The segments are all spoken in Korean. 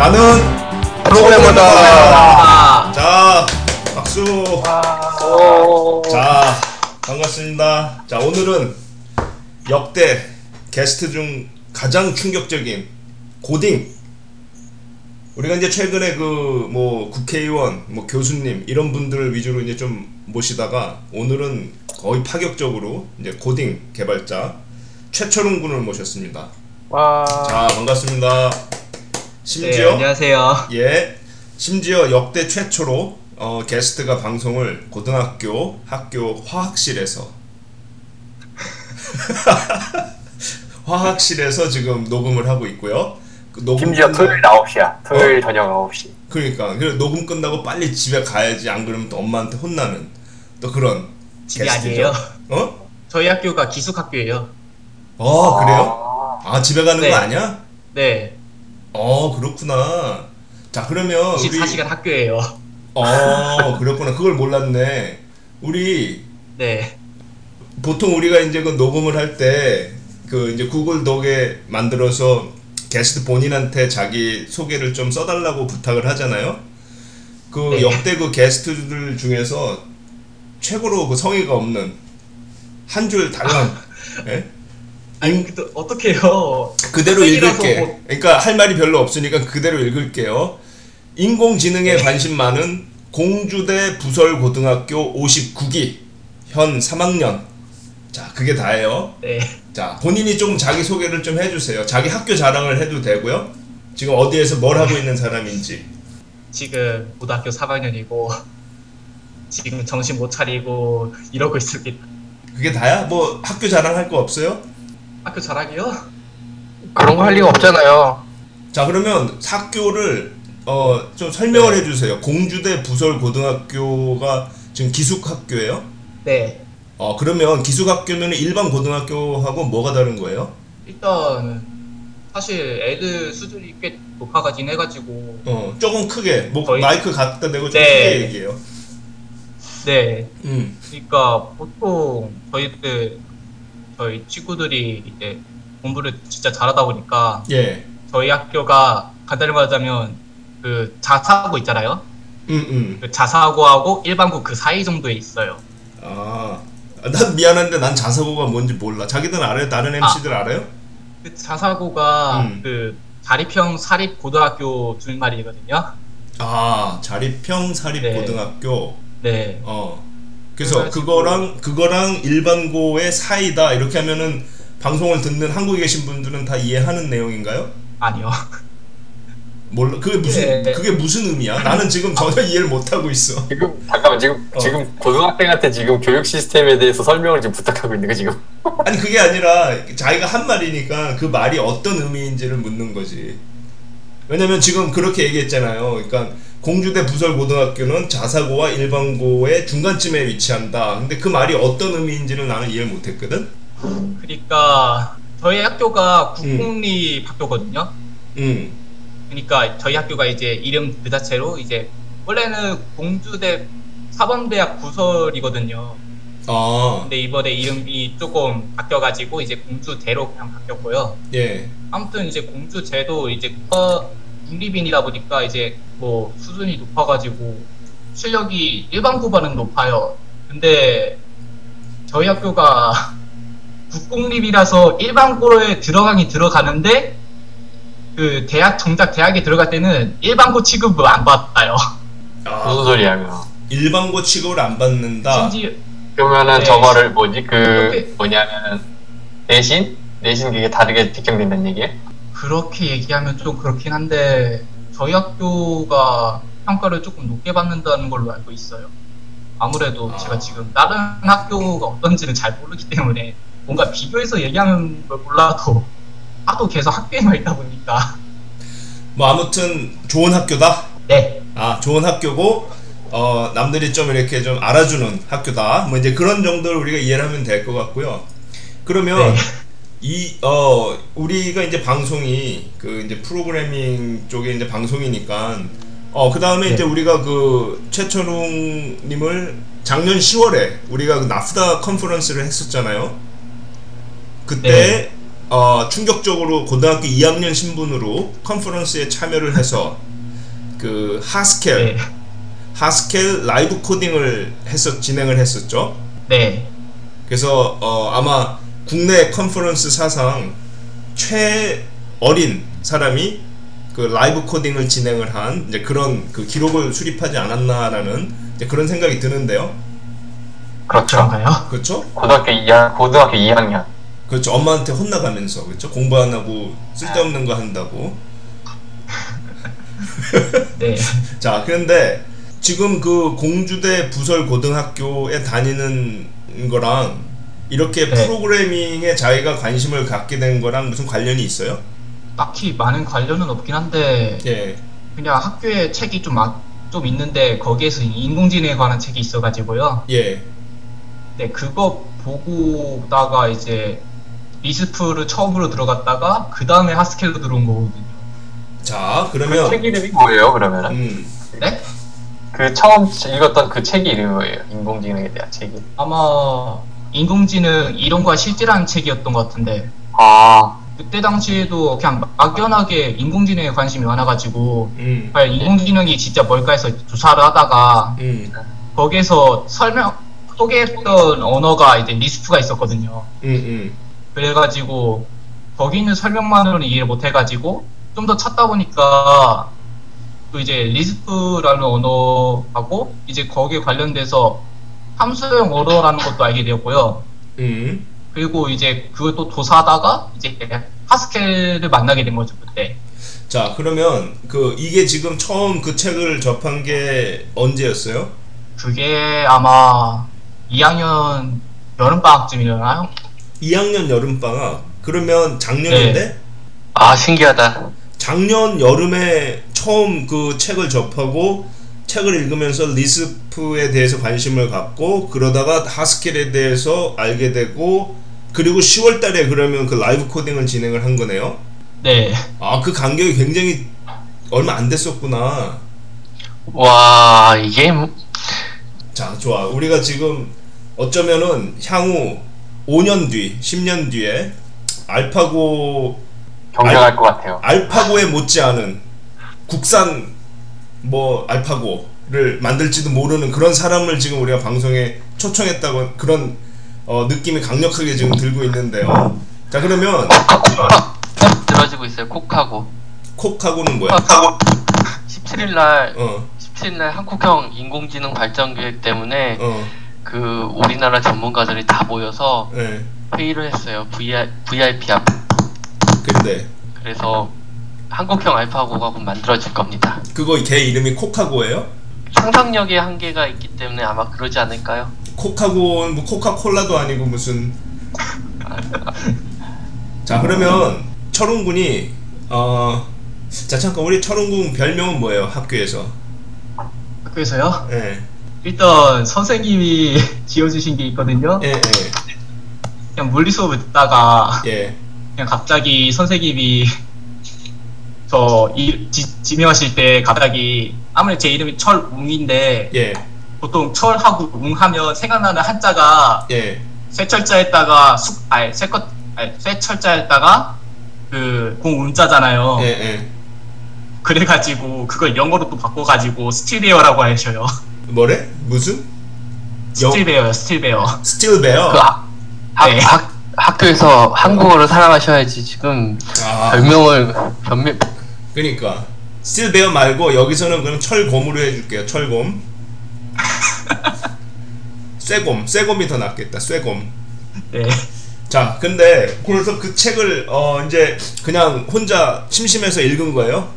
나는 프로그래머다. 아, 자 박수 오. 자 반갑습니다 자 오늘은 역대 게스트 중 가장 충격적인 고딩 우리가 이제 최근에 그 뭐 국회의원 뭐 교수님 이런 분들 위주로 이제 좀 모시다가 오늘은 거의 파격적으로 이제 고딩 개발자 최철웅 군을 모셨습니다 와. 자 반갑습니다 네, 심지어 안녕하세요. 예, 심지어 역대 최초로 어, 게스트가 방송을 고등학교 학교 화학실에서 화학실에서 지금 녹음을 하고 있고요. 그 녹음 심지어 끝나- 토요일 9시야. 토요일 저녁 9시. 그러니까 그래 녹음 끝나고 빨리 집에 가야지 안 그러면 또 엄마한테 혼나는 또 그런 집이 게스트죠. 아니에요. 어? 저희 학교가 기숙학교예요. 어 그래요? 아. 아 집에 가는 네. 거 아니야? 네, 어 그렇구나. 자 그러면 우리 24시간 학교예요. 어 그렇구나 그걸 몰랐네. 우리 네, 보통 우리가 이제 그 녹음을 할 때 그 이제 구글 독에 만들어서 게스트 본인한테 자기 소개를 좀 써달라고 부탁을 하잖아요. 그 네. 역대 그 게스트들 중에서 최고로 그 성의가 없는 한 줄 달랑 예? 아니 근데 어떡해요? 그대로 읽을게. 뭐- 그러니까 할 말이 별로 없으니까 그대로 읽을게요. 인공지능에 네. 관심 많은 공주대 부설고등학교 59기 현 3학년. 자, 그게 다예요. 네, 자, 본인이 좀 자기 소개를 좀 해주세요. 자기 학교 자랑을 해도 되고요. 지금 어디에서 뭘 하고 있는 사람인지. 지금 고등학교 3학년이고 지금 정신 못 차리고 이러고 있습니다. 그게 다야? 뭐 학교 자랑할 거 없어요? 학교 자랑이요? 그런 거 할 리가 없잖아요. 자, 그러면 학교를 어, 좀 설명을 네. 해주세요. 공주대 부설 고등학교가 지금 기숙학교예요? 네, 어, 그러면 기숙학교면 일반 고등학교하고 뭐가 다른 거예요? 일단 사실 애들 수준이 꽤 높아가긴 해가지고 어, 조금 크게 목 저희- 마이크 갖다 대고 좀 네. 크게 얘기해요. 네, 음. 그러니까 보통 저희들 저희 친구들이 이제 공부를 진짜 잘하다 보니까 예. 저희 학교가 간단히 말하자면 그 자사고 있잖아요. 음, 음. 그 자사고하고 일반고 그 사이 정도에 있어요. 아. 아, 난 미안한데 난 자사고가 뭔지 몰라. 자기들 알아요? 다른 MC들 알아요? 그 자사고가 음. 그 자립형 사립 고등학교 줄말이거든요. 아, 자립형 사립 네. 고등학교. 네, 어. 그래서 그래가지고- 그거랑 그거랑 일반고의 사이다 이렇게 하면은 방송을 듣는 한국에 계신 분들은 다 이해하는 내용인가요? 아니요. 몰라. 그게 무슨 네. 그게 무슨 의미야? 나는 지금 전혀 이해를 못 하고 있어. 지금 잠깐만 지금 어. 지금 고등학생한테 지금 교육 시스템에 대해서 설명을 지금 부탁하고 있는 거 지금. 아니 그게 아니라 자기가 한 말이니까 그 말이 어떤 의미인지를 묻는 거지. 왜냐면 지금 그렇게 얘기했잖아요. 그러니까 공주대 부설고등학교는 자사고와 일반고의 중간쯤에 위치한다. 근데 그 말이 어떤 의미인지를 나는 이해를 못했거든. 그러니까 저희 학교가 국공립 학교거든요. 음, 그러니까 저희 학교가 이제 이름 그 자체로 이제 원래는 공주대 사범대학 부설이거든요. 아, 근데 이번에 이름이 조금 바뀌어가지고 이제 공주대로 그냥 바뀌었고요. 예, 아무튼 이제 공주제도 이제 국가 국립인이다 보니까 이제 뭐 수준이 높아가지고 실력이 일반 고반은 높아요. 근데 저희 학교가 국공립이라서 일반 고에 들어가긴 들어가는데 그 대학 정작 대학에 들어갈 때는 일반고 취급을 안 받아요. 아, 무슨 소리야 그거. 일반고 취급을 안 받는다. 심지어 그러면은 네. 저거를 뭐지 그 뭐냐면은 내신 내신 그게 다르게 지정된다는 얘기야? 그렇게 얘기하면 좀 그렇긴 한데 저희 학교가 평가를 조금 높게 받는다는 걸로 알고 있어요. 아무래도 아. 제가 지금 다른 학교가 어떤지는 잘 모르기 때문에 뭔가 비교해서 얘기하는 걸 몰라도 하도 계속 학교에만 있다 보니까 뭐 아무튼 좋은 학교다. 네, 아 좋은 학교고 어 남들이 좀 이렇게 좀 알아주는 학교다 뭐 이제 그런 정도를 우리가 이해를 하면 될 것 같고요 그러면 네. 이 어 우리가 이제 방송이 그 이제 프로그래밍 쪽에 이제 방송이니까 어 그 다음에 네. 이제 우리가 그 최철웅님을 작년 10월에 우리가 그 나프다 컨퍼런스를 했었잖아요 그때 네. 어, 충격적으로 고등학교 2학년 신분으로 컨퍼런스에 참여를 해서 그 하스켈 네. Haskell 라이브 코딩을 했었 진행을 했었죠. 네. 그래서 어, 아마 국내 컨퍼런스 사상 최어린 사람이 그 라이브 코딩을 진행을 한 이제 그런 그 기록을 수립하지 않았나라는 이제 그런 생각이 드는데요. 그렇죠. 그렇죠? 고등학교 2학, 고등학교 2학년. 그렇죠. 엄마한테 혼나가면서 그렇죠. 공부 안 하고 쓸데없는 거 한다고. 네. 자, 그런데 지금 그 공주대 부설 고등학교에 다니는 거랑 이렇게 네. 프로그래밍에 자기가 관심을 갖게 된 거랑 무슨 관련이 있어요? 딱히 많은 관련은 없긴 한데 예. 그냥 학교에 책이 좀, 마- 좀 있는데 거기에서 인공지능에 관한 책이 있어가지고요. 예. 네, 그거 보고다가 이제 리스프를 처음으로 들어갔다가 그 다음에 하스켈로 들어온 거거든요. 자, 그 그러면 책 이름이 뭐예요, 그러면은? 음. 네? 그 처음 읽었던 그 책이 이름이 뭐예요? 인공지능에 대한 책이. 아마 인공지능 이론과 실제라는 책이었던 것 같은데 아, 그때 당시에도 그냥 막연하게 인공지능에 관심이 많아가지고 음. 과연 인공지능이 진짜 뭘까 해서 조사를 하다가 음. 거기에서 설명 소개했던 언어가 이제 Lisp가 있었거든요. 음. 음. 그래가지고 거기 있는 설명만으로는 이해를 못해가지고 좀 더 찾다 보니까 또 이제 Lisp라는 언어하고 이제 거기에 관련돼서 함수형 언어라는 것도 알게 되었고요. 음. 그리고 이제 그것도 조사하다가 이제 Haskell을 만나게 된 거죠 그때. 자, 그러면 그 이게 지금 처음 그 책을 접한 게 언제였어요? 그게 아마 2학년 여름방학쯤이려나요? 2학년 여름 방학. 그러면 작년인데 아, 신기하다. 작년 여름에 처음 그 책을 접하고 책을 읽으면서 리스프에 대해서 관심을 갖고 그러다가 하스켈에 대해서 알게 되고 그리고 10월 달에 그러면 그 라이브 코딩을 진행을 한 거네요. 네. 아, 그 간격이 굉장히 얼마 안 됐었구나. 와, 이게 뭐- 자, 좋아. 우리가 지금 어쩌면은 향후 5년 뒤, 10년 뒤에 알파고 경쟁할 것 같아요. 알파고에 못지않은 국산 뭐 알파고를 만들지도 모르는 그런 사람을 지금 우리가 방송에 초청했다고 그런 어, 느낌이 강력하게 지금 들고 있는데요. 자 그러면 들어지고 있어요. 콕하고 콕하고는 뭐야? 17일 날 어, 17일 날 한국형 인공지능 발전 계획 때문에 어, 그 우리나라 전문가들이 다 모여서 예. 회의를 했어요. VR, VIP 앞. 근데 그래서 한국형 알파고가 곧 만들어질 겁니다. 그거 걔 이름이 콕하고예요? 상상력의 한계가 있기 때문에 아마 그러지 않을까요? 콕하고는 뭐 코카콜라도 아니고 무슨 자 그러면 철웅군이 어자 잠깐 우리 철웅군 별명은 뭐예요 학교에서 학교에서요? 예 일단 선생님이 지어주신 게 있거든요. 예, 예, 그냥 물리 수업을 듣다가 예. 그냥 갑자기 선생님이 저 이, 지, 지명하실 때 갑자기 아무리 제 이름이 철웅인데 예, 보통 철하고 웅하면 생각나는 한자가 예. 쇠철자에다가 숙 아니 쇠컷 아니 쇠철자에다가 그 곰 웅자잖아요. 예, 예. 그래가지고 그걸 영어로 또 바꿔가지고 steel bear라고 하셔요. 뭐래? 무슨? 영- 스틸베어요, 스틸베어. 스틸베어. 그 학, 학, 네. 학, 학교에서 한국어를 사랑하셔야지 지금 아, 별명을 변명 그러니까 스틸베어 말고 여기서는 그럼 철곰으로 해줄게요. 철곰. 쇠곰, 쇠곰이 더 낫겠다. 쇠곰. 네. 자, 근데 그래서 그 책을 어 이제 그냥 혼자 심심해서 읽은 거예요?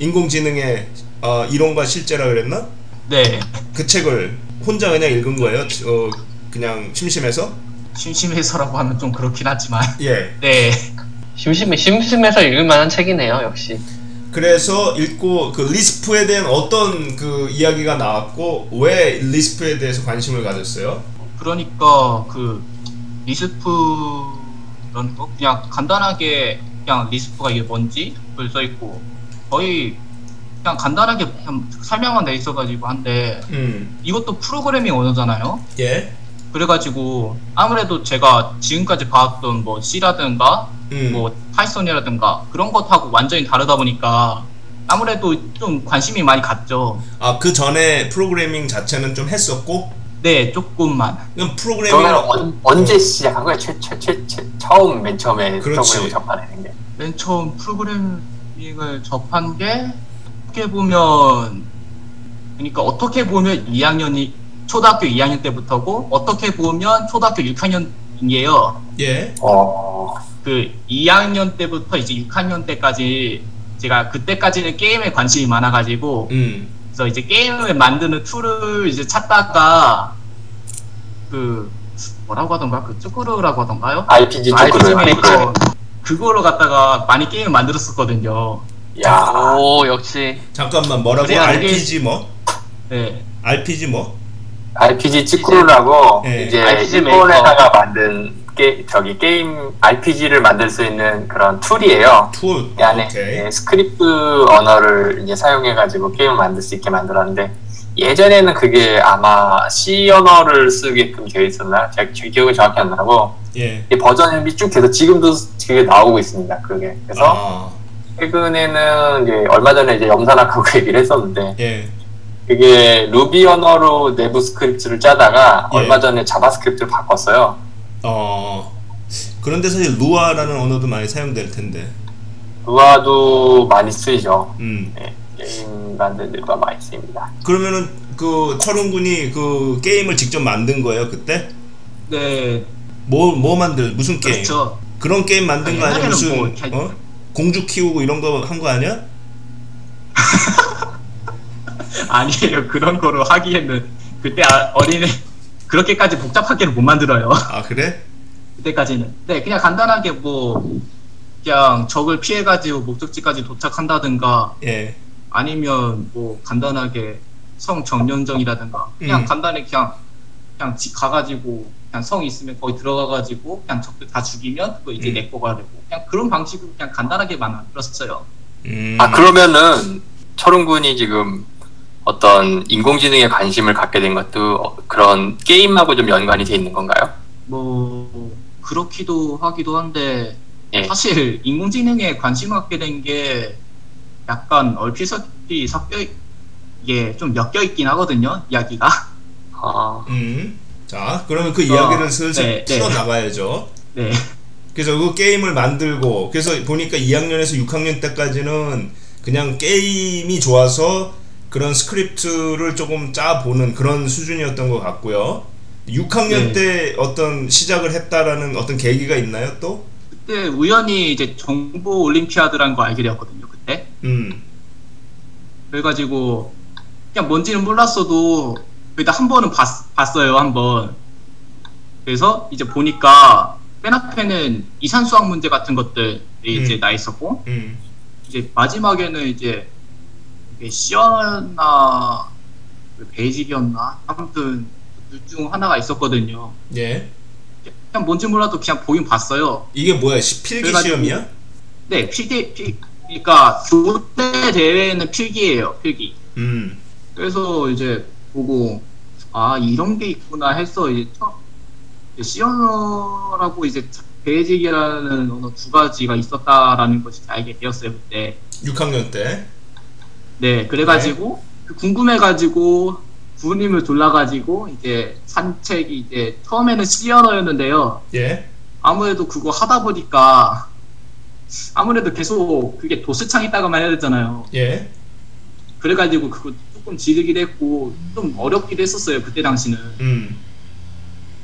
인공지능의 어, 이론과 실제라 그랬나? 네. 그 책을 혼자 그냥 읽은 거예요? 어 그냥 심심해서? 심심해서라고 하면 좀 그렇긴 하지만. 예. 네. 심심해 심심해서 읽을 만한 책이네요. 역시 그래서 읽고 그 Lisp에 대한 어떤 그 이야기가 나왔고 왜 Lisp에 대해서 관심을 가졌어요? 그러니까 그 Lisp라는 거 그냥 간단하게 그냥 Lisp가 이게 뭔지 써 있고 거의 그냥 간단하게 그냥 설명만 돼 있어가지고 한데 음. 이것도 프로그래밍 언어잖아요. 예. 그래가지고 아무래도 제가 지금까지 봐왔던 뭐 C라든가 음. 뭐 Python이라든가 그런 것하고 완전히 다르다 보니까 아무래도 좀 관심이 많이 갔죠. 아, 그 전에 프로그래밍 자체는 좀 했었고, 네, 조금만. 그럼 프로그래밍 너는 언, 언제 시작한 거야? 최, 최, 최, 최, 처음 맨 처음에 그렇지. 프로그램을 접하는 게. 맨 처음 프로그래밍을 접한 게 어떻게 보면 그러니까 어떻게 보면 2학년이 초등학교 2학년 때부터고 어떻게 보면 초등학교 6학년이에요. 예. 어, 그 2학년 때부터 이제 6학년 때까지 제가 그때까지는 게임에 관심이 많아가지고 음. 그래서 이제 게임을 만드는 툴을 이제 찾다가 그 뭐라고 하던가 그 쯔꾸르라고 하던가요? RPG RPG 쪽으로. 메이커 그거로 갖다가 많이 게임을 만들었었거든요. 야, 오 역시 잠깐만 뭐라고? RPG 뭐? 네. RPG 뭐? RPG 쯔꾸르라고 네. 이제 RPG 일본에다가 만든 게, 저기 게임 RPG를 만들 수 있는 그런 툴이에요. 툴. 이 안에 오케이. 예, 스크립트 언어를 이제 사용해가지고 게임을 만들 수 있게 만들었는데 예전에는 그게 아마 C 언어를 쓰게끔 되어 있었나? 제가 기- 기억이 정확히 안 나고 예. 버전이 쭉 돼서 지금도 그게 나오고 있습니다. 그게 그래서 아, 최근에는 이제 얼마 전에 이제 염산학하고 얘기를 했었는데 예. 그게 루비 언어로 내부 스크립트를 짜다가 예. 얼마 전에 JavaScript를 바꿨어요. 어. 그런데 사실 Lua라는 언어도 많이 사용될 텐데. Lua도 많이 쓰이죠. 음. 예, 게임 만드는 데가 많이 쓰입니다. 그러면은 그 철웅 군이 그 게임을 직접 만든 거예요 그때? 네. 뭐뭐 만들 무슨 게임? 그렇죠. 그런 게임 만든 거 아니야 무슨 뭐 어? 공주 키우고 이런 거 한 거 아니야? 아니에요. 그런 거로 하기에는 그때 아- 어린애 그렇게까지 복잡하게는 못 만들어요. 아 그래? 그때까지는. 네, 그냥 간단하게 뭐 그냥 적을 피해가지고 목적지까지 도착한다든가 예. 아니면 뭐 간단하게 성 정령정이라든가 그냥 음. 간단히 그냥 그냥 집 가가지고 그냥 성 있으면 거기 들어가가지고 그냥 적들 다 죽이면 그거 이제 음. 내 거가 되고 그냥 그런 방식으로 그냥 간단하게 만들었어요. 음. 아 그러면은 철웅 군이 지금 어떤 인공지능에 관심을 갖게 된 것도 어, 그런 게임하고 좀 연관이 돼 있는 건가요? 뭐 그렇기도 하기도 한데 예. 사실 인공지능에 관심 갖게 된 게 약간 얼기설기 섞여 있- 이게 좀 엮여 있긴 하거든요 이야기가 아, 음. 자, 그러면 그 어, 이야기를 슬슬 네, 네. 풀어 나가야죠. 네 그래서 그 게임을 만들고 그래서 보니까 2학년에서 6학년 때까지는 그냥 게임이 좋아서 그런 스크립트를 조금 짜 보는 그런 수준이었던 것 같고요. 6학년 네. 때 어떤 시작을 했다라는 어떤 계기가 있나요 또? 그때 우연히 이제 정보 올림피아드라는 거 알게 되었거든요 그때 음. 그래가지고 그냥 뭔지는 몰랐어도 일단 한 번은 봤, 봤어요 한 번 그래서 이제 보니까 맨 앞에는 이산수학 문제 같은 것들이 이제 음. 나 있었고 음. 이제 마지막에는 이제 이게 시어나 그 베이직이었나 아무튼 둘 중 하나가 있었거든요 예. 그냥 뭔지 몰라도 그냥 보긴 봤어요 이게 뭐야? 시- 필기 그래가지고- 시험이야? 네 필기 필 그러니까 교대 대회는 필기예요 필기 음. 그래서 이제 보고 아 이런 게 있구나 해서 이제 처음 이제 시언어라고 이제 베이직이라는 언어 두 가지가 있었다라는 것이 알게 되었어요 그때 6학년 때. 네 그래가지고 그 궁금해가지고 부모님을 졸라가지고 이제 산책이 이제 처음에는 시언어였는데요 예. 아무래도 그거 하다 보니까 아무래도 계속 그게 도스창에다가만 해야 되잖아요 예. 그래가지고 그거 조금 질리기도 했고 좀 어렵기도 했었어요 그때 당시는 음.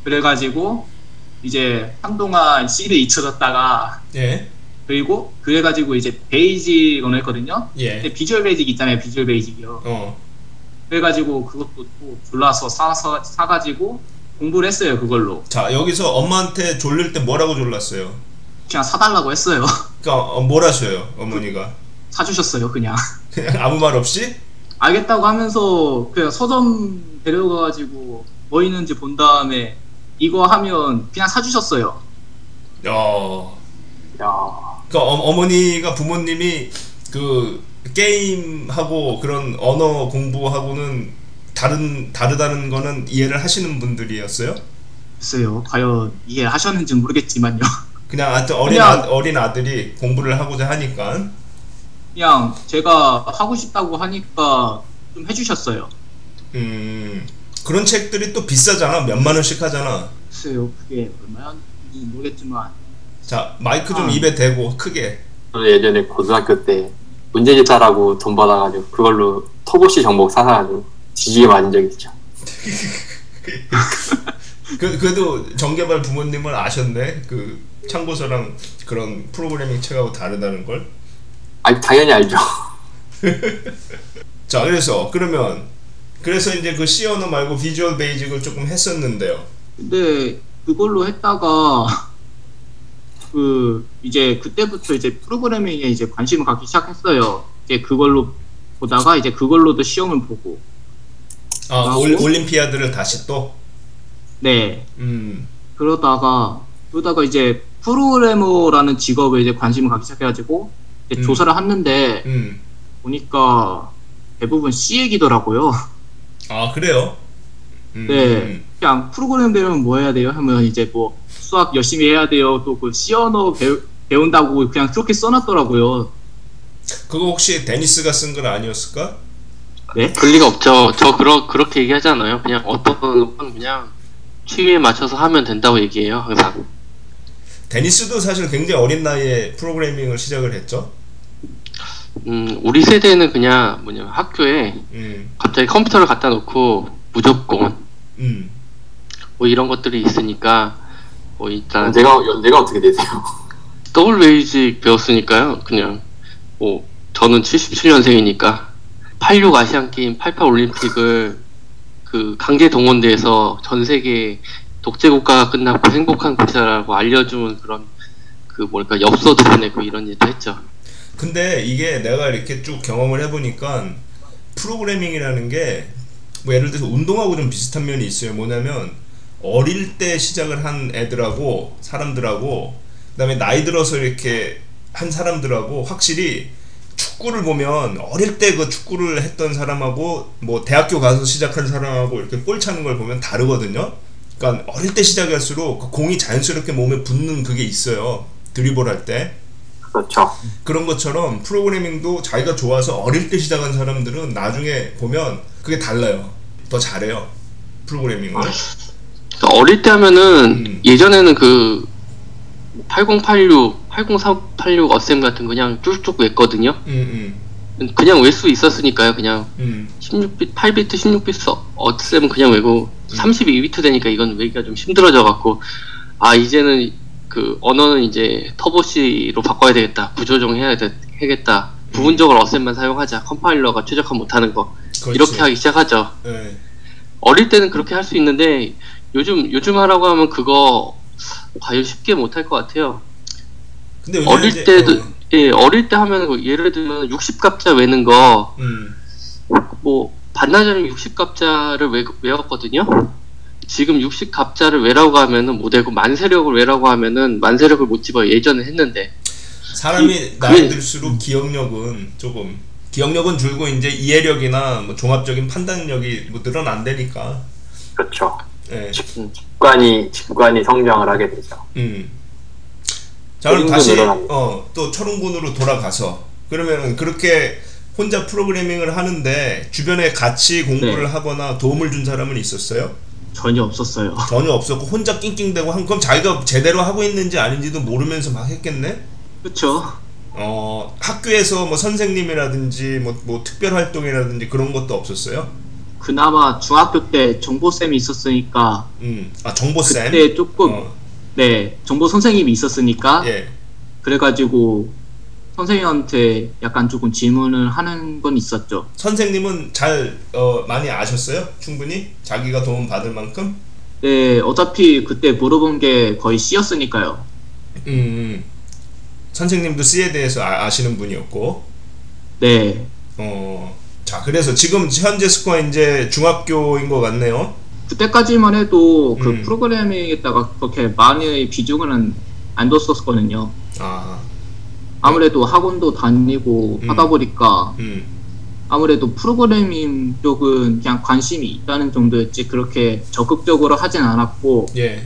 그래가지고 이제 한동안 C를 잊혀졌다가 예. 그리고 그래 가지고 이제 Basic 언어 했거든요 예. 근데 Visual Basic 있잖아요 Visual Basic이요 어. 그래 가지고 그것도 또 졸라서 사서 사 가지고 공부를 했어요 그걸로 자, 여기서 엄마한테 조를 때 뭐라고 졸랐어요? 그냥 사 달라고 했어요 그러니까 어, 뭐라 하셔요, 어머니가? 사 주셨어요 그냥 그냥 아무 말 없이? 알겠다고 하면서 그냥 서점 데려가 가지고 뭐 있는지 본 다음에 이거 하면 그냥 사주셨어요. 야. 야, 그러니까 어머니가 부모님이 그 게임하고 그런 언어 공부하고는 다른 다르다는 거는 이해를 하시는 분들이었어요? 글쎄요, 과연 이해하셨는지 모르겠지만요. 그냥 하여튼 어린, 그냥- 아, 어린 아들이 공부를 하고자 하니까 그냥 제가 하고 싶다고 하니까 좀 해주셨어요. 음 그런 책들이 또 비싸잖아 몇만 원씩 하잖아 글쎄요, 그게 얼마였는지 모르겠지만 자 마이크 좀 아. 입에 대고 크게 저는 예전에 고등학교 때 문제집사라고 돈 받아가지고 그걸로 터보시 정복 사사가지고 지지게 맞은 적이 있죠. 그, 그래도 정개발 부모님은 아셨네 그 참고서랑 그런 프로그래밍 책하고 다르다는 걸. 아 당연히 알죠. 자 그래서 그러면 그래서 이제 그 C 언어 말고 비주얼 베이직을 조금 했었는데요. 근데 그걸로 했다가 그 이제 그때부터 이제 프로그래밍에 이제 관심을 갖기 시작했어요. 이제 그걸로 보다가 이제 그걸로도 시험을 보고 아? 올, 올림피아드를 다시 또. 네 음. 그러다가 그러다가 이제 프로그래머라는 직업에 이제 관심을 갖기 시작해가지고 음. 조사를 했는데 음. 보니까 대부분 C 얘기더라고요. 아 그래요? 음. 네. 그냥 프로그램 배우면 뭐 해야 돼요? 하면 이제 뭐 수학 열심히 해야 돼요. 또그 C 언어 배우, 배운다고 그냥 그렇게 써놨더라고요. 그거 혹시 데니스가 쓴 건 아니었을까? 네? 그럴 리가 없죠. 저 그러, 그렇게 얘기하잖아요. 그냥 어떤 건 그냥 취미에 맞춰서 하면 된다고 얘기해요. 항상. 데니스도 사실 굉장히 어린 나이에 프로그래밍을 시작을 했죠. 음, 우리 세대는 그냥 뭐냐면 학교에 음. 갑자기 컴퓨터를 갖다 놓고 무조건 음. 뭐 이런 것들이 있으니까 뭐 일단 연세가 연세가 어떻게 되세요? GW-BASIC 배웠으니까요. 그냥 뭐 저는 77년생이니까 86 아시안 게임, 88 올림픽을 그 강제 동원돼서 전 세계 독재 국가가 끝났고 행복한 국가라고 알려주는 그런 그 뭘까 엽서도 보내고 이런 일도 했죠. 근데 이게 내가 이렇게 쭉 경험을 해보니까 프로그래밍이라는 게 뭐 예를 들어서 운동하고 좀 비슷한 면이 있어요. 뭐냐면 어릴 때 시작을 한 애들하고 사람들하고 그다음에 나이 들어서 이렇게 한 사람들하고 확실히 축구를 보면 어릴 때 그 축구를 했던 사람하고 뭐 대학교 가서 시작한 사람하고 이렇게 볼 차는 걸 보면 다르거든요. 그러니까 어릴 때 시작할수록 그 공이 자연스럽게 몸에 붙는 그게 있어요. 드리블 할 때. 그렇죠. 그런 것처럼 프로그래밍도 자기가 좋아서 어릴 때 시작한 사람들은 나중에 보면 그게 달라요. 더 잘해요. 프로그래밍을. 그러니까 어릴 때 하면은 음. 예전에는 그 8086, 80386 어셈 같은 거 그냥 쭉쭉 외거든요. 음, 그냥 외 수 있었으니까요. 그냥 음, 음. 16비트, 8비트, 16비트 어셈은 그냥 외고 32비트 되니까 이건 외기가 좀 힘들어져 갖고 아 이제는 그 언어는 이제 터보C로 바꿔야 되겠다. 부조정해야 되, 해야겠다. 부분적으로 어셈만 사용하자. 컴파일러가 최적화 못하는 거 그렇지. 이렇게 하기 시작하죠. 예. 어릴 때는 그렇게 할 수 있는데 요즘 요즘 하라고 하면 그거 과연 쉽게 못할 것 같아요. 근데 어릴 이제, 때도 어, 예 어릴 때 하면 그 예를 들면 60갑자 외는 거 음, 뭐 반나절이면 60갑자를 외, 외웠거든요. 지금 60갑자를 외라고 하면은 못 외고 만세력을 외라고 하면은 만세력을 못 집어요. 예전에 했는데 사람이 이- 나이 그게- 들수록 기억력은 조금 기억력은 줄고 이제 이해력이나 뭐 종합적인 판단력이 뭐 늘어난다니까. 그렇죠. 예. 직관이 직관이 성장을 하게 되죠. 음. 자 그럼 다시 늘어납니다. 어또 철웅군으로 돌아가서 그러면은 그렇게 혼자 프로그래밍을 하는데 주변에 같이 공부를 네. 하거나 도움을 준 사람은 있었어요? 전혀 없었어요. 전혀 없었고 혼자 낑낑대고 한 그럼 자기가 제대로 하고 있는지 아닌지도 모르면서 막 했겠네. 그렇죠. 어 학교에서 뭐 선생님이라든지 뭐, 뭐 특별 활동이라든지 그런 것도 없었어요. 그나마 중학교 때 정보쌤이 있었으니까 음, 아 정보쌤. 그때 조금 어, 네 정보 선생님이 있었으니까 예. 그래가지고 선생님한테 약간 조금 질문을 하는 건 있었죠. 선생님은 잘 어, 많이 아셨어요? 충분히 자기가 도움 받을 만큼. 네 어차피 그때 물어본 게 거의 C였으니까요. 음, 음. 선생님도 C에 대해서 아, 시는 분이었고. 네 어. 자, 그래서 지금 현재 스코어 이제 중학교인 것 같네요. 그때까지만 해도 그 음. 프로그래밍에다가 그렇게 많이 비중은 안 뒀었거든요. 아, 아무래도 학원도 다니고 음. 하다 보니까 음. 아무래도 프로그래밍 쪽은 그냥 관심이 있다는 정도였지 그렇게 적극적으로 하진 않았고 예.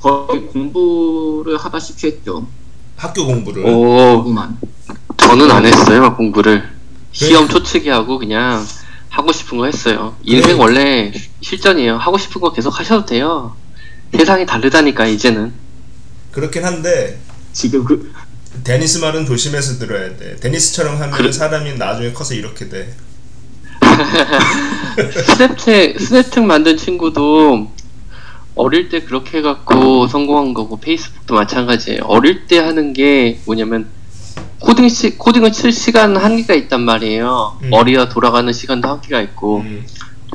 거의 공부를 하다시피 했죠. 학교 공부를. 오, 공부만. 저는 안 했어요 공부를. 시험 초치기 하고 그냥 하고 싶은 거 했어요. 인생 그래. 원래 실전이에요. 하고 싶은 거 계속 하셔도 돼요. 세상이 다르다니까 이제는. 그렇긴 한데 지금 그 데니스 말은 조심해서 들어야 돼. 데니스처럼 하면 그래. 사람이 나중에 커서 이렇게 돼. 스냅챗 스냅챗 만든 친구도 어릴 때 그렇게 해갖고 성공한 거고 페이스북도 마찬가지예요. 어릴 때 하는 게 뭐냐면 코딩 시 코딩을 칠 시간 한계가 있단 말이에요. 음. 머리가 돌아가는 시간도 한계가 있고 음.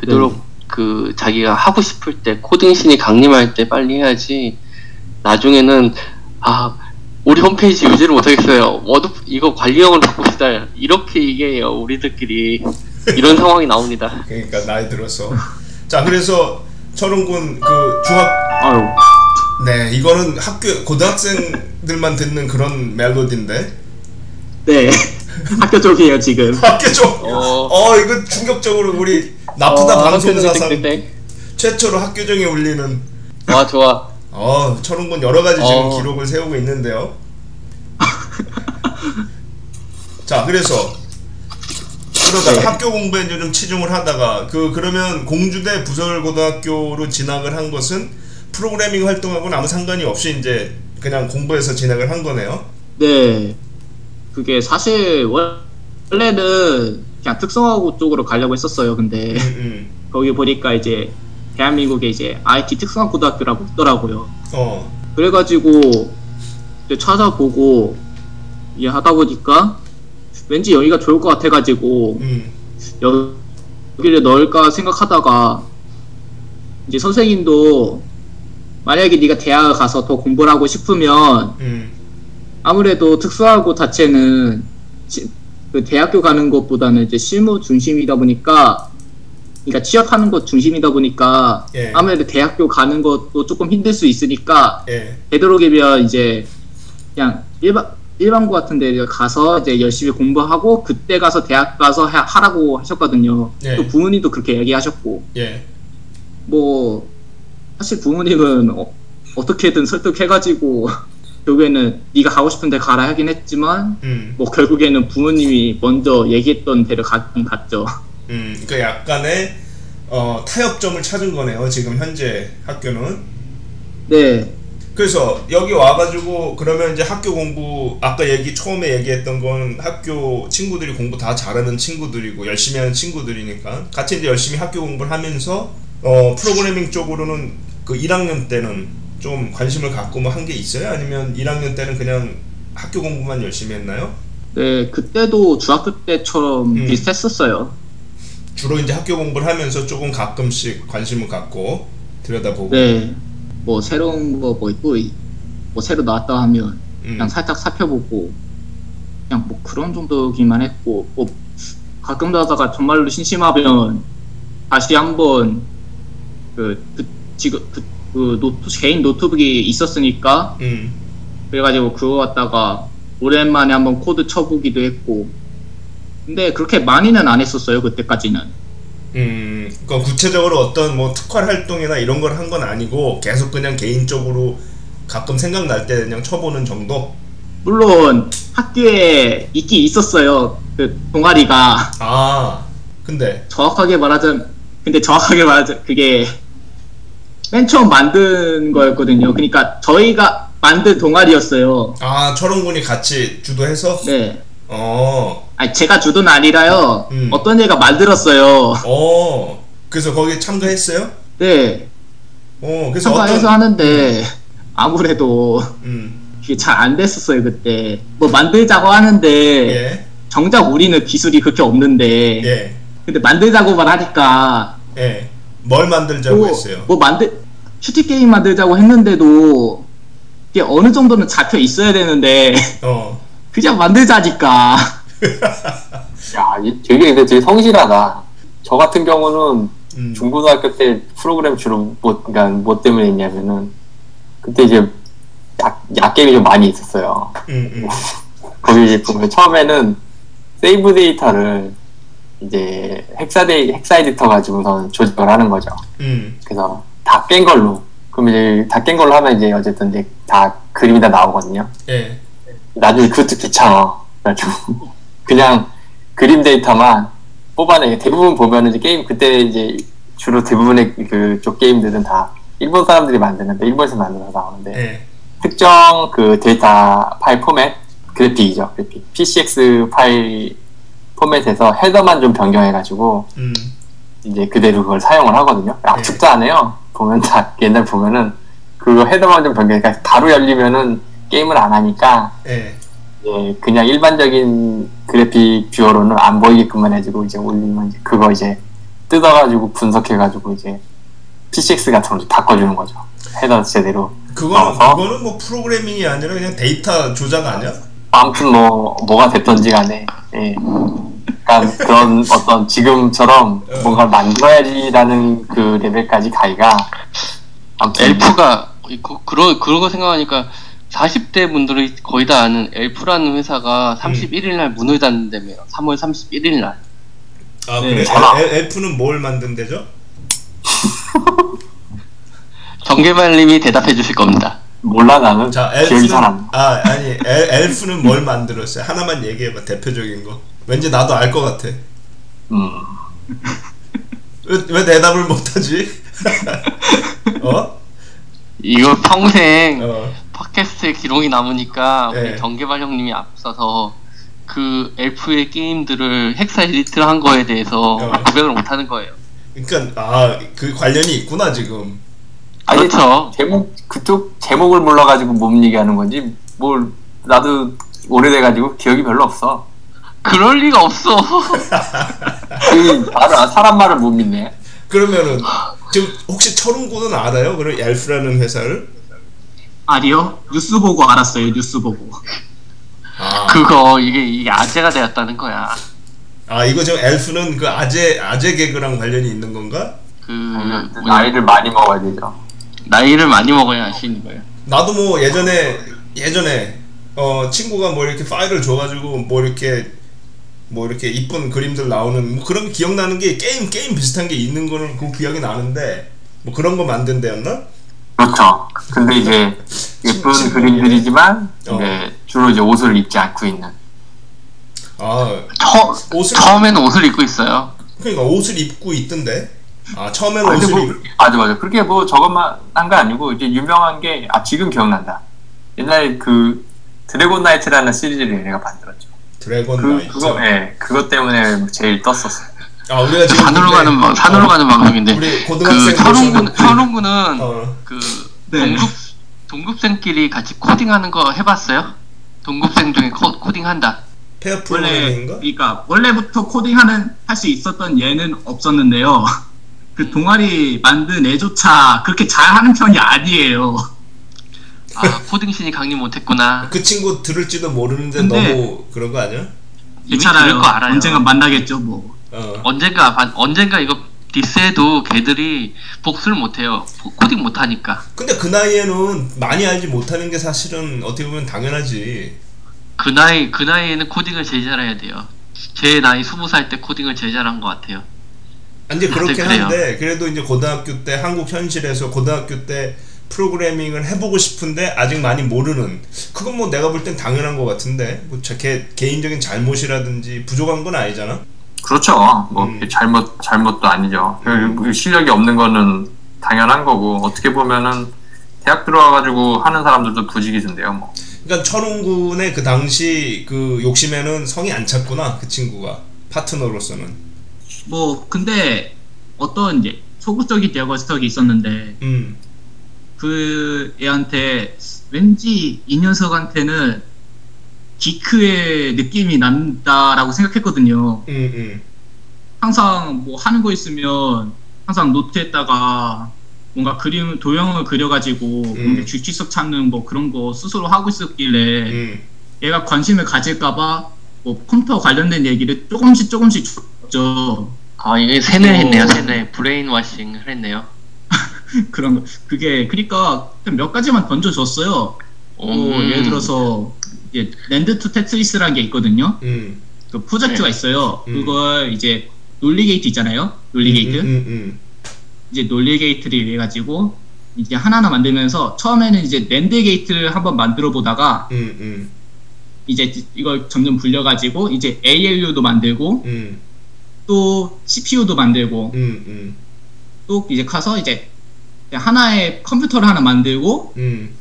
되도록 그 자기가 하고 싶을 때 코딩 신이 강림할 때 빨리 해야지. 나중에는 아 우리 홈페이지 유지를 못하겠어요. 워드 이거 관리형으로 바꿉시다. 이렇게 얘기해요 우리들끼리 이런 상황이 나옵니다. 그러니까 나이 들어서. 자 그래서 철웅군 그 중학 아유 네 이거는 학교 고등학생들만 듣는 그런 멜로디인데 네 학교 쪽이에요 지금. 학교 쪽. 어. 어 이거 충격적으로 우리 나프다 어, 방송 학교는 사상 땡땡땡. 최초로 학교정에 울리는 와 좋아. 어 철웅군 여러 가지 지금 어. 기록을 세우고 있는데요. 자 그래서 그러다가 네. 학교 공부에 이제 좀 치중을 하다가 그 그러면 공주대 부설고등학교로 진학을 한 것은 프로그래밍 활동하고는 아무 상관이 없이 이제 그냥 공부해서 진학을 한 거네요. 네 그게 사실 원래는 그냥 특성화고 쪽으로 가려고 했었어요. 근데 음, 음. 거기 보니까 이제 대한민국에 이제 IT 특성화 고등학교라고 있더라고요. 어. 그래가지고 찾아보고 이제 하다 보니까 왠지 여기가 좋을 것 같아가지고 음. 여기를 넣을까 생각하다가 이제 선생님도 만약에 네가 대학을 가서 더 공부를 하고 싶으면 음. 아무래도 특수하고 자체는 시- 그 대학교 가는 것보다는 이제 실무 중심이다 보니까 그러니까 취업하는 것 중심이다 보니까 예. 아무래도 대학교 가는 것도 조금 힘들 수 있으니까 예. 되도록이면 이제 그냥 일반 일반고 같은 데 가서 이제 열심히 공부하고 그때 가서 대학 가서 하, 하라고 하셨거든요. 예. 또 부모님도 그렇게 얘기하셨고 예. 뭐 사실 부모님은 어, 어떻게든 설득해가지고 결국에는 네가 가고 싶은데 가라 하긴 했지만 음. 뭐 결국에는 부모님이 먼저 얘기했던 데를 가긴 갔죠. 음. 그러니까 약간의 어, 타협점을 찾은 거네요. 지금 현재 학교는. 네, 그래서 여기 와가지고 그러면 이제 학교 공부 아까 얘기 처음에 얘기했던 건 학교 친구들이 공부 다 잘하는 친구들이고 열심히 하는 친구들이니까 같이 이제 열심히 학교 공부를 하면서 어 프로그래밍 쪽으로는 그 1학년 때는 좀 관심을 갖고 뭐 한 게 있어요? 아니면 1학년 때는 그냥 학교 공부만 열심히 했나요? 네 그때도 중학교 때처럼 음. 비슷했었어요. 주로 이제 학교 공부를 하면서 조금 가끔씩 관심을 갖고 들여다보고 네, 뭐 새로운 거뭐또 뭐 새로 나왔다 하면 음. 그냥 살짝 살펴보고 그냥 뭐 그런 정도기만 했고 뭐 가끔 가다가 정말로 심심하면 다시 한번 그, 그 지금 그, 그 노트 개인 노트북이 있었으니까 음. 그래가지고 그거 갖다가 오랜만에 한번 코드 쳐보기도 했고 근데 그렇게 많이는 안 했었어요 그때까지는 음, 그러니까 구체적으로 어떤 뭐 특활 활동이나 이런 걸 한 건 아니고 계속 그냥 개인적으로 가끔 생각날 때 그냥 쳐보는 정도? 물론 학교에 있긴 있었어요 그 동아리가 아, 근데, 정확하게 말하자면 근데 정확하게 말하자면 그게 맨 처음 만든 거였거든요. 그러니까 저희가 만든 동아리였어요. 아, 철원군이 같이 주도해서? 네. 어, 아니 제가 주도는 아니라요. 음. 어떤 애가 만들었어요. 어, 그래서 거기 참가했어요? 네. 어, 그래서 참가해서 어떤, 하는데 아무래도 음, 이게 잘 안 됐었어요 그때. 뭐 만들자고 하는데 예, 정작 우리는 기술이 그렇게 없는데 예, 근데 만들자고만 하니까 예. 뭘 만들자고 뭐, 했어요? 뭐 만들 슈팅 게임 만들자고 했는데도 이게 어느 정도는 잡혀 있어야 되는데 어, 그냥 만들자니까 야, 이- 되게 근데 되게 성실하다. 저 같은 경우는 음, 중고등학교 때 프로그램 주로 뭐, 그러니까 뭐 때문에 했냐면은 그때 이제 약, 약겜이 좀 많이 있었어요. 음, 음, 거기 이제 처음에는 세이브 데이터를 이제 헥사데이 헥사 에디터 가지고서 조작을 하는 거죠. 음. 그래서 다 깬 걸로. 그럼 이제 다 깬 걸로 하면 이제 어쨌든 이제 다 그림이 다 나오거든요. 예. 나중에 그것도 귀찮아. 그래가지고 그냥 그림 데이터만 뽑아내. 대부분 보면은 이제 게임 그때 이제 주로 대부분의 그쪽 게임들은 다 일본 사람들이 만드는데 일본에서 만들어서 나오는데 예. 특정 그 데이터 파일 포맷 그래픽이죠. 그래픽. PCX 파일 포맷에서 header만 좀 변경해가지고 음. 이제 그대로 그걸 사용을 하거든요. 네. 압축도 안 해요. 보면 다 옛날 보면은 그거 header만 좀 변경해. 그러니까 바로 열리면은 게임을 안 하니까 예. 예, 그냥 일반적인 그래픽 viewer로는 안 보이게끔만 해주고 이제 올리면 이제 그거 이제 뜯어가지고 분석해가지고 이제 PCX 같은 걸로 바꿔주는 거죠. header 제대로. 그거는 어? 그거는 뭐 프로그래밍이 아니라 그냥 데이터 조작 아니야? 아무튼 뭐 뭐가 됐던지 간에 예. 약간 그런 어떤 지금처럼 어. 뭔가 만들어야지라는 그 레벨까지 가기가 아무튼 엘프가 그, 그러 그러고 생각하니까 40대 분들이 거의 다 아는 엘프라는 회사가 31일 날 문을 닫는다며요. 3월 31일 날. 아 네, 그래? 전화. 엘- 엘프는 뭘 만든대죠? 정개발님이 대답해 주실 겁니다. 몰라 나는 자 기억이 엘프는 잘안 나. 아 아니 엘, 엘프는 뭘 만들었어요? 하나만 얘기해봐 대표적인 거. 왠지 나도 알 것 같아. 음. 왜, 왜 대답을 못하지? 어? 이거 평생 어. 팟캐스트에 기록이 남으니까 네. 우리 정개발 형님이 앞서서 그 엘프의 게임들을 헥사 에디트를 한 거에 대해서 어. 고백을 못 하는 거예요. 그러니까 아 그 관련이 있구나 지금. 아니 그렇죠. 제목 그쪽 제목을 몰라가지고 못 얘기하는 건지 뭘 나도 오래돼가지고 기억이 별로 없어. 그럴 리가 없어. 그 바로 사람 말을 못 믿네. 그러면은 지금 혹시 철웅군은 알아요? 그런 엘프라는 회사를? 아니요 뉴스 보고 알았어요 뉴스 보고 아, 그거 이게 이게 아재가 되었다는 거야. 아 이거 지금 엘프는 그 아재 아재 개그랑 관련이 있는 건가? 그 음, 뭐냐, 나이를 많이 먹어야 되죠. 나이를 많이 먹어야 하시는 거예요. 나도 뭐 예전에 예전에 어 친구가 뭐 이렇게 파일을 줘가지고 뭐 이렇게 뭐 이렇게 이쁜 그림들 나오는 뭐 그런 게 기억나는 게 게임 게임 비슷한 게 있는 거는 그 기억이 나는데 뭐 그런 거 만든 데였나? 그렇죠. 근데 이제 예쁜 친- 그림들이지만 어. 이제 주로 이제 옷을 입지 않고 있는. 아 처, 옷을 처음에는 옷을 입고 있어요. 그러니까 옷을 입고 있던데. 아 처음에는 아, 옷을 뭐, 입. 맞아 맞아. 그렇게 뭐 저것만 한 거 아니고 이제 유명한 게 아 지금 기억난다. 옛날에 그 Dragon Knight라는 시리즈를 얘네가 만들었죠. Dragon 그 Knight. 그거 예 그것 때문에 제일 떴었어요. 아 우리가 지금 산으로 근데- 가는 방 산으로 어, 가는 방송인데 우리 그 고등학생 철웅군 모시는- 철웅군은 어 그 네. 동급 동급생끼리 같이 코딩하는 거 해봤어요? 동급생 중에 코, 코딩한다. pair 원래 프로그래밍인가? 그러니까 원래부터 코딩하는 할 수 있었던 애는 없었는데요. 그 동아리 만든 애조차 그렇게 잘하는 편이 아니에요. 아 코딩신이 강림 못했구나. 그 친구 들을지도 모르는데 근데- 너무 그런 거 아니야? 괜찮아요. 들을 거 알아요. 언젠가 만나겠죠 뭐. 어. 언젠가 반- 언젠가 이거 디스해도 걔들이 복수를 못해요. 코- 코딩 못하니까. 근데 그 나이에는 많이 알지 못하는 게 사실은 어떻게 보면 당연하지. 그 나이 그 나이에는 코딩을 제일 잘해야 돼요. 제 나이 스무 살 때 코딩을 제일 잘한 것 같아요. 이제 그렇긴. 한데 그래도 이제 고등학교 때 한국 현실에서 고등학교 때 프로그래밍을 해보고 싶은데 아직 많이 모르는 그건 뭐 내가 볼 땐 당연한 것 같은데 뭐 자, 개, 개인적인 잘못이라든지 부족한 건 아니잖아. 그렇죠. 뭐 음. 잘못 잘못도 아니죠. 그 실력이 없는 거는 당연한 거고 어떻게 보면은 대학 들어와가지고 하는 사람들도 부지기수인데요. 뭐 그러니까 천웅군의 그 당시 그 욕심에는 성이 안 찼구나 그 친구가 파트너로서는. 뭐 근데 어떤 이제 소극적인 녀석이 있었는데 음. 그 애한테 왠지 이 녀석한테는 기크의 느낌이 난다라고 생각했거든요. 음, 음. 항상 뭐 하는 거 있으면 항상 노트에다가 뭔가 그림 도형을 그려가지고 뭔가 규칙성 찾는 뭐 그런 거 스스로 하고 있었길래 음. 얘가 관심을 가질까봐 뭐 컴퓨터 관련된 얘기를 조금씩 조금씩 줬죠. 아 이게 세뇌했네요. 어. 세뇌 brainwashing을 했네요. 그런 거 그게 그러니까 몇 가지만 던져줬어요. 뭐 음. 예를 들어서 이제 NAND to Tetris라는 게 있거든요. 음. 그 프로젝트가 네. 있어요. 음. 그걸 이제 논리 게이트 있잖아요. 논리 게이트. 음, 음, 이제 논리 게이트를 위해 가지고 이제 하나하나 만들면서 처음에는 이제 랜드 게이트를 한번 만들어 보다가 음, 음, 이제 이걸 점점 불려 가지고 이제 ALU도 만들고 음, 또 CPU도 만들고 음, 음, 또 이제 가서 이제 하나의 컴퓨터를 하나 만들고 음,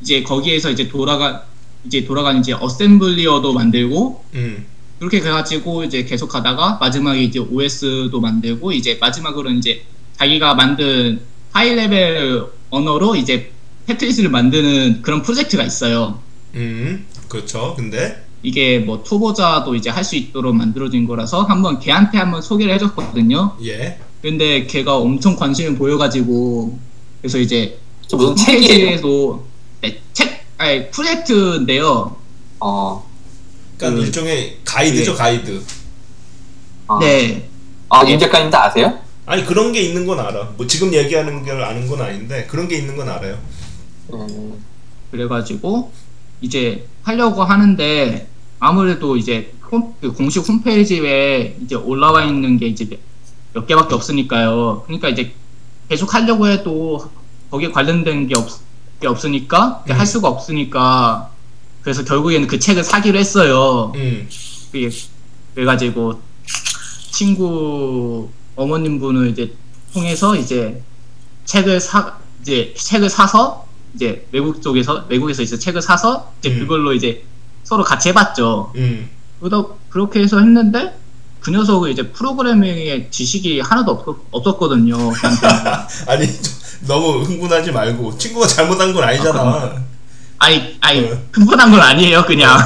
이제 거기에서 이제 돌아가 이제 돌아가는 이제 어셈블리어도 만들고 음, 그렇게 해가지고 이제 계속 가다가 마지막에 이제 OS도 만들고 이제 마지막으로 이제 자기가 만든 high level 언어로 이제 테트리스를 만드는 그런 프로젝트가 있어요. 음, 그렇죠. 근데 이게 뭐 초보자도 이제 할 수 있도록 만들어진 거라서 한번 걔한테 한번 소개를 해줬거든요. 예, 근데 걔가 엄청 관심을 보여가지고 그래서 이제 저 무슨 책이에요? 홈페이지에도 네, 책 아니 프로젝트인데요. 어, 그러니까 그- 일종의 가이드죠, 예. 가이드. 어. 네. 아, 윤 작가님도 아세요? 아니 그런 게 있는 건 알아. 뭐 지금 얘기하는 걸 아는 건 아닌데 그런 게 있는 건 알아요. 음, 그래가지고 이제 하려고 하는데 아무래도 이제 홈- 그 공식 홈페이지에 이제 올라와 있는 게 이제 몇 개밖에 없으니까요. 그러니까 이제 계속 하려고 해도 거기에 관련된 게, 없, 게 없으니까 음. 할 수가 없으니까 그래서 결국에는 그 책을 사기로 했어요. 음, 그게 그래가지고 친구 어머님 분을 이제 통해서 이제 책을 사 이제 책을 사서 이제 외국 쪽에서 외국에서 이제 책을 사서 이제 음. 그걸로 이제 서로 같이 해봤죠. 음, 그러다 그렇게 해서 했는데 그 녀석은 이제 프로그래밍의 지식이 하나도 없, 없었거든요. 아니 좀 너무 흥분하지 말고 친구가 잘못한 건 아니잖아. 아니 아니 어. 흥분한 건 아니에요 그냥.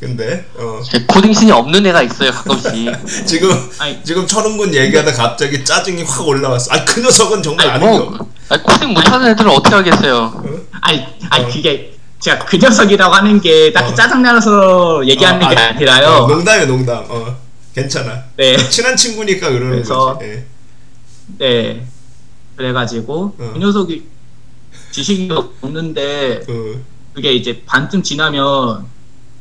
근데 어, 코딩신이 없는 애가 있어요 가끔씩. 지금 아니 지금 철흥군 얘기하다 갑자기 짜증이 확 올라왔어. 아 그 녀석은 정말 아니, 아닌 거. 뭐 아니, 코딩 못하는 애들은 어떻게 하겠어요? 아니 아니 어. 그게 제가 그 녀석이라고 하는 게 딱히 어. 짜증나서 얘기하는 어, 게 아, 아니라요. 어, 농담이야 농담. 어, 괜찮아. 네. 친한 친구니까 그러는 그래서- 거지. 예. 네. 그래가지고 어. 그 녀석이 지식이 없는데 어, 그게 이제 반쯤 지나면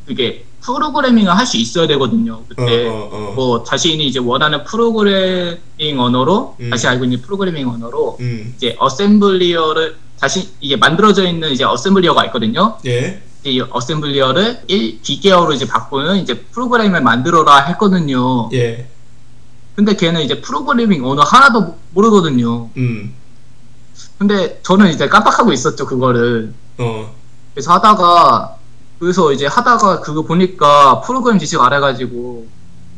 그게 프로그래밍을 할 수 있어야 되거든요. 어, 그때 어, 어. 뭐 자신이 이제 원하는 프로그래밍 언어로 음. 다시 알고 있는 프로그래밍 언어로 음, 이제 어셈블리어를 다시 이게 만들어져 있는 이제 어셈블리어가 있거든요. 예, 이 어셈블리어를 1 기계어로 이제 바꾸는 이제 프로그램을 만들어라 했거든요. 예, 근데 걔는 이제 프로그래밍 언어 하나도 모르거든요. 음, 근데 저는 이제 깜빡하고 있었죠 그거를 어, 그래서 하다가 그래서 이제 하다가 그거 보니까 프로그램 지식 알아가지고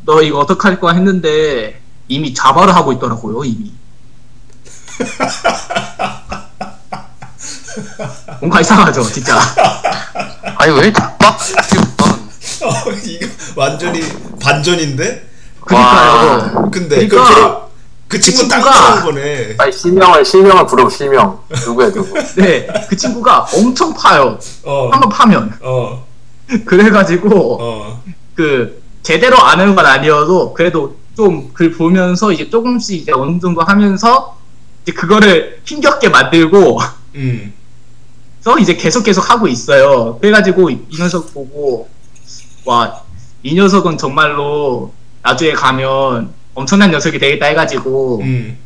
너 이거 어떡할 거야 했는데 이미 자바를 하고 있더라고요 이미 뭔가 이상하죠 진짜 아니 왜? 어, 이거 완전히 반전인데? 그러니까요 근데 그, 그러니까 그, 그 친구 딴 친구가- 거라는 거네. 빨리 실명을, 실명을 부르고 실명. 누구야, 누구. 네 그 친구가 엄청 파요 어, 한번 파면 어, 그래가지고 어, 그 제대로 아는 건 아니어도 그래도 좀 글 보면서 이제 조금씩 이제 어느 정도 하면서 이제 그거를 힘겹게 만들고 음, 서 이제 계속 계속 하고 있어요. 그래가지고 이 녀석 보고 와 이 녀석은 정말로 나중에 가면 엄청난 녀석이 되겠다 해가지고 음,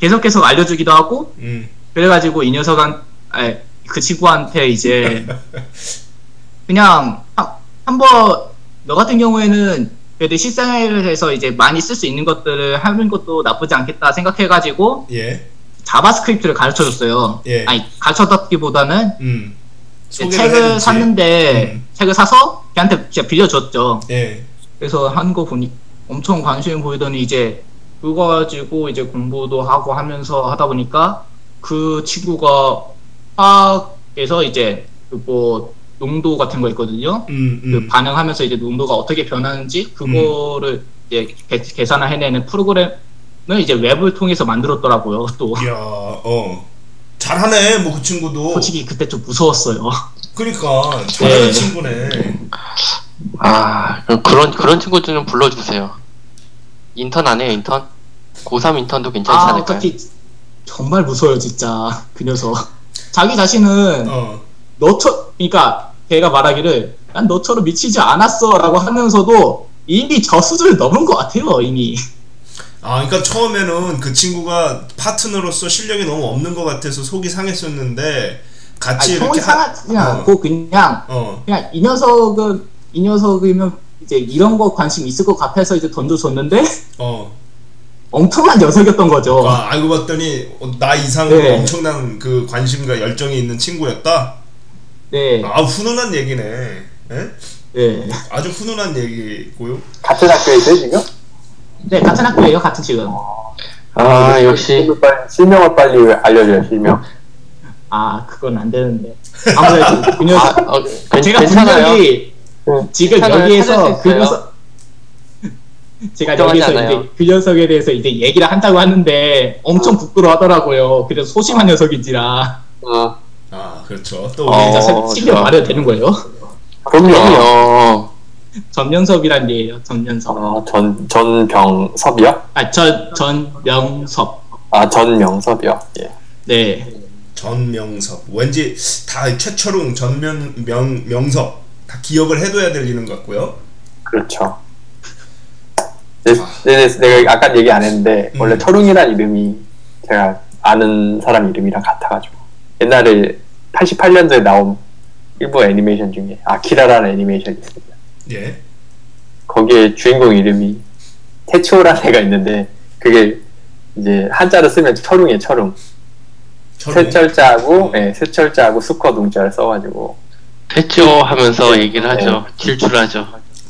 계속 계속 알려주기도 하고 음, 그래가지고 이 녀석한 아니, 그 친구한테 이제 그냥 한번 너 같은 경우에는 그래도 실생활에서 이제 많이 쓸 수 있는 것들을 하는 것도 나쁘지 않겠다 생각해가지고 예, 자바스크립트를 가르쳐줬어요. 예. 아니 가르쳐줬기보다는 음. 책을. 샀는데 음. 책을 사서 걔한테 진짜 빌려줬죠. 예, 그래서 한 거 보니 엄청 관심 보이더니 이제 그거 가지고 이제 공부도 하고 하면서 하다 보니까 그 친구가 화학에서 이제 그뭐 농도 같은 거 있거든요. 음, 그 음, 반응하면서 이제 농도가 어떻게 변하는지 그거를 이제 계, 계산을 해내는 프로그램을 이제 웹을 통해서 만들었더라고요. 또 이야, 어, 잘하네, 뭐 그 친구도. 솔직히 그때 좀 무서웠어요. 그러니까 잘하는 네. 친구네. 아 그럼 그런 그런 친구 좀 불러주세요. 인턴 안 해요 인턴? 고3 인턴도 괜찮지 아 않을까요? 어떻게 정말 무서워요 진짜 그 녀석. 자기 자신은 어, 너처 그러니까 걔가 말하기를 난 너처럼 미치지 않았어라고 하면서도 이미 저 수준을 넘은 것 같아요 이미 아, 그러니까 처음에는 그 친구가 파트너로서 실력이 너무 없는 것 같아서 속이 상했었는데 같이 아니, 이렇게 형이 상하지 않고 그냥 어, 그냥 이 녀석은 이 녀석이면 이제 이런 거 관심 있을 것 같아서 이제 던져줬는데 어. 엄청난 녀석이었던 거죠. 아, 알고 봤더니 나 이상으로 네. 엄청난 그 관심과 열정이 있는 친구였다. 네, 아, 훈훈한 얘기네. 예? 네, 아주 훈훈한 얘기고요. 같은 학교에 있어요 지금? 네 같은 학교예요, 같은 지금. 아 역시 실명을 빨리, 알려줘요 실명. 아 그건 안 되는데 아무래도 그 아, 녀석 어, 괜- 제가 괜찮아요. 분명히 응. 지금. 여기에서 그. 녀석 제가 여기서 않아요. 이제 그 녀석에 대해서 이제 얘기를 한다고 하는데 엄청 부끄러워하더라고요. 그래서 소심한 녀석인지라 어, 아, 그렇죠. 또 어. 우리 진짜 실력 말해도 되는 거예요? 그럼요. 그럼요. 전면섭이란 얘기예요. 전면섭. 어, 전 전병섭이요? 아, 저 전명섭. 아 전명섭이요. 예. 네. 전명섭. 왠지 다 최철웅, 전면 명 명섭 다 기억을 해둬야 될 일인 것 같고요. 그렇죠. 네, 네, 네, 내가 아까 얘기 안 했는데 음. 원래 철웅이란 이름이 제가 아는 사람 이름이랑 같아가지고 옛날에 88년도에 나온 일부 애니메이션 중에 아키라라는 애니메이션이 있습니다. 예. 거기에 주인공 이름이 태치오라는 애가 있는데 그게 이제 한자로 쓰면 철웅이에요 철웅 철웅. 세철자하고 예, 세철자하고 수커 동자를 써가지고 됐죠 하면서 얘기를 하죠. 질출하죠.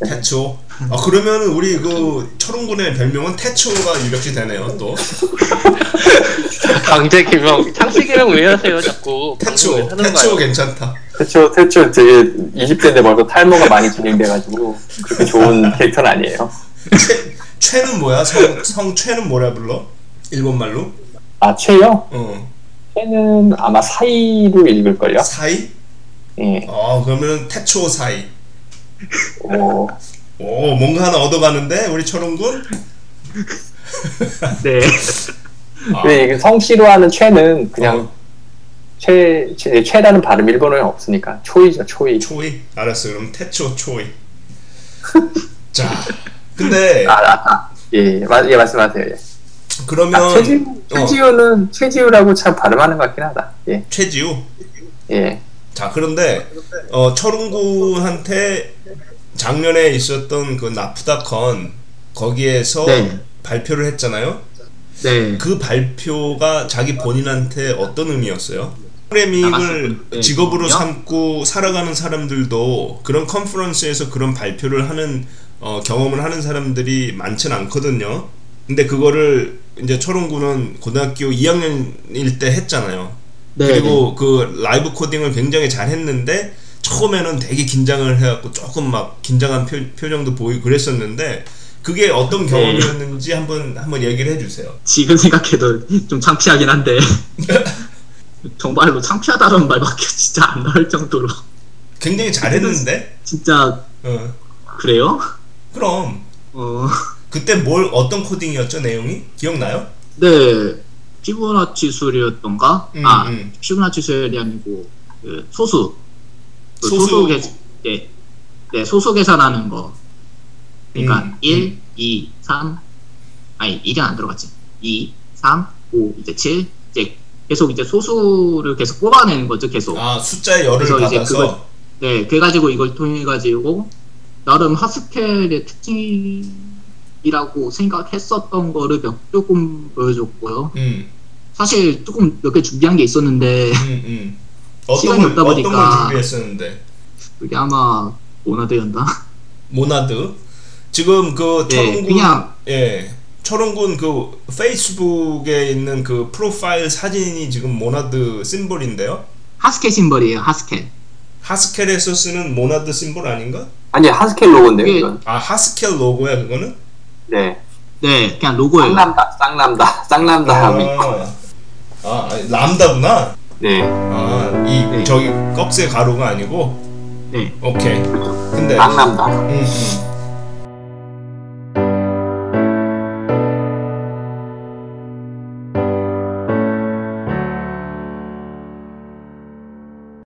태초. 아 그러면 우리 그 철웅군의 별명은 태초가 유력시 되네요. 또 강제 개명, 창씨 개명 왜 하세요 자꾸? 태초. 태초 거예요. 괜찮다. 태초 태초 되게 20대인데 벌써 탈모가 많이 진행돼가지고 그렇게 좋은 캐릭터는 아니에요. 최 최는 뭐야? 성, 성 최는 뭐라 불러? 일본 말로? 아 최요? 어. 최는 아마 사이로 읽을걸요? 사이? 예. 어 그러면 태초 사이. 오, 오 뭔가 하나 얻어가는데 우리 철웅군? 네. 아, 이게 성씨로 하는 최는 그냥 어. 최, 최, 최라는 발음 일본어에 없으니까 초이죠 초이. 초이. 알았어. 그럼 태초 초이. 자. 근데 아, 아, 아. 예, 예, 마- 예 말씀하세요. 예. 그러면 아, 최지우, 어, 최지우는 최지우라고 참 발음하는 것 같긴 하다. 예, 최지우. 예. 자 그런데 어, 철웅군한테 작년에 있었던 그 나프다컨 거기에서 네. 발표를 했잖아요. 네. 그 발표가 자기 본인한테 어떤 의미였어요? 프로그래밍을 나갔을 때 직업으로? 삼고 살아가는 사람들도 그런 컨퍼런스에서 그런 발표를 하는 어, 경험을 하는 사람들이 많지는 않거든요. 근데 그거를 이제 철웅군은 고등학교 2학년일 때 했잖아요. 네. 그리고 그 라이브 코딩을 굉장히 잘 했는데 처음에는 되게 긴장을 해갖고 조금 막 긴장한 표, 표정도 보이고 그랬었는데 그게 어떤 경험이었는지 한번 한번 얘기를 해주세요. 지금 생각해도 좀 창피하긴 한데. 정말로 창피하다는 말밖에 진짜 안 나올 정도로. 굉장히 잘했는데, 진짜 어, 그래요? 그럼. 어, 그때 뭘 어떤 코딩이었죠 내용이? 기억나요? 네 피부나치 수리였던가? 음, 아 음. 피부나치 수리 아니고 그 소수. 그 소수. 소수 계 네, 네 소수 계산하는 거. 그러니까 음, 1, 2, 3 아니 1이 안 들어갔지. 2, 3, 5 이제 7 이제 계속 이제 소수를 계속 뽑아내는 거죠 계속. 아 숫자의 열을 그래서 이제 받아서? 그걸- 네, 그래가지고 이걸 통해 가지고 나름 하스켈의 특징 이라고 생각했었던 거를 몇 조금 보여줬고요. 음, 사실 조금 몇 개 준비한 게 있었는데 음, 음. 시간이 걸 없다 어떤 걸 보니까. 준비했었는데 그게 아마 monad였나? monad 지금 그 네, 철웅군 그냥- 예 철웅군 그 페이스북에 있는 그 profile 사진이 지금 monad 심볼인데요. Haskell 심벌이에요. Haskell. Haskell에서 쓰는 monad 심볼 아닌가? 아니 Haskell 로고인데요 이게- 이건. 아 Haskell 로고야 그거는? 네. 네, 그냥 로고예요. 쌍람다, 쌍람다, 쌍람다 하고 있고. 아, 아 람다구나. 네. 아 이 네. 저기 꺽쇠 가루가 아니고 네. 오케이. 근데 쌍남다. 음, 음.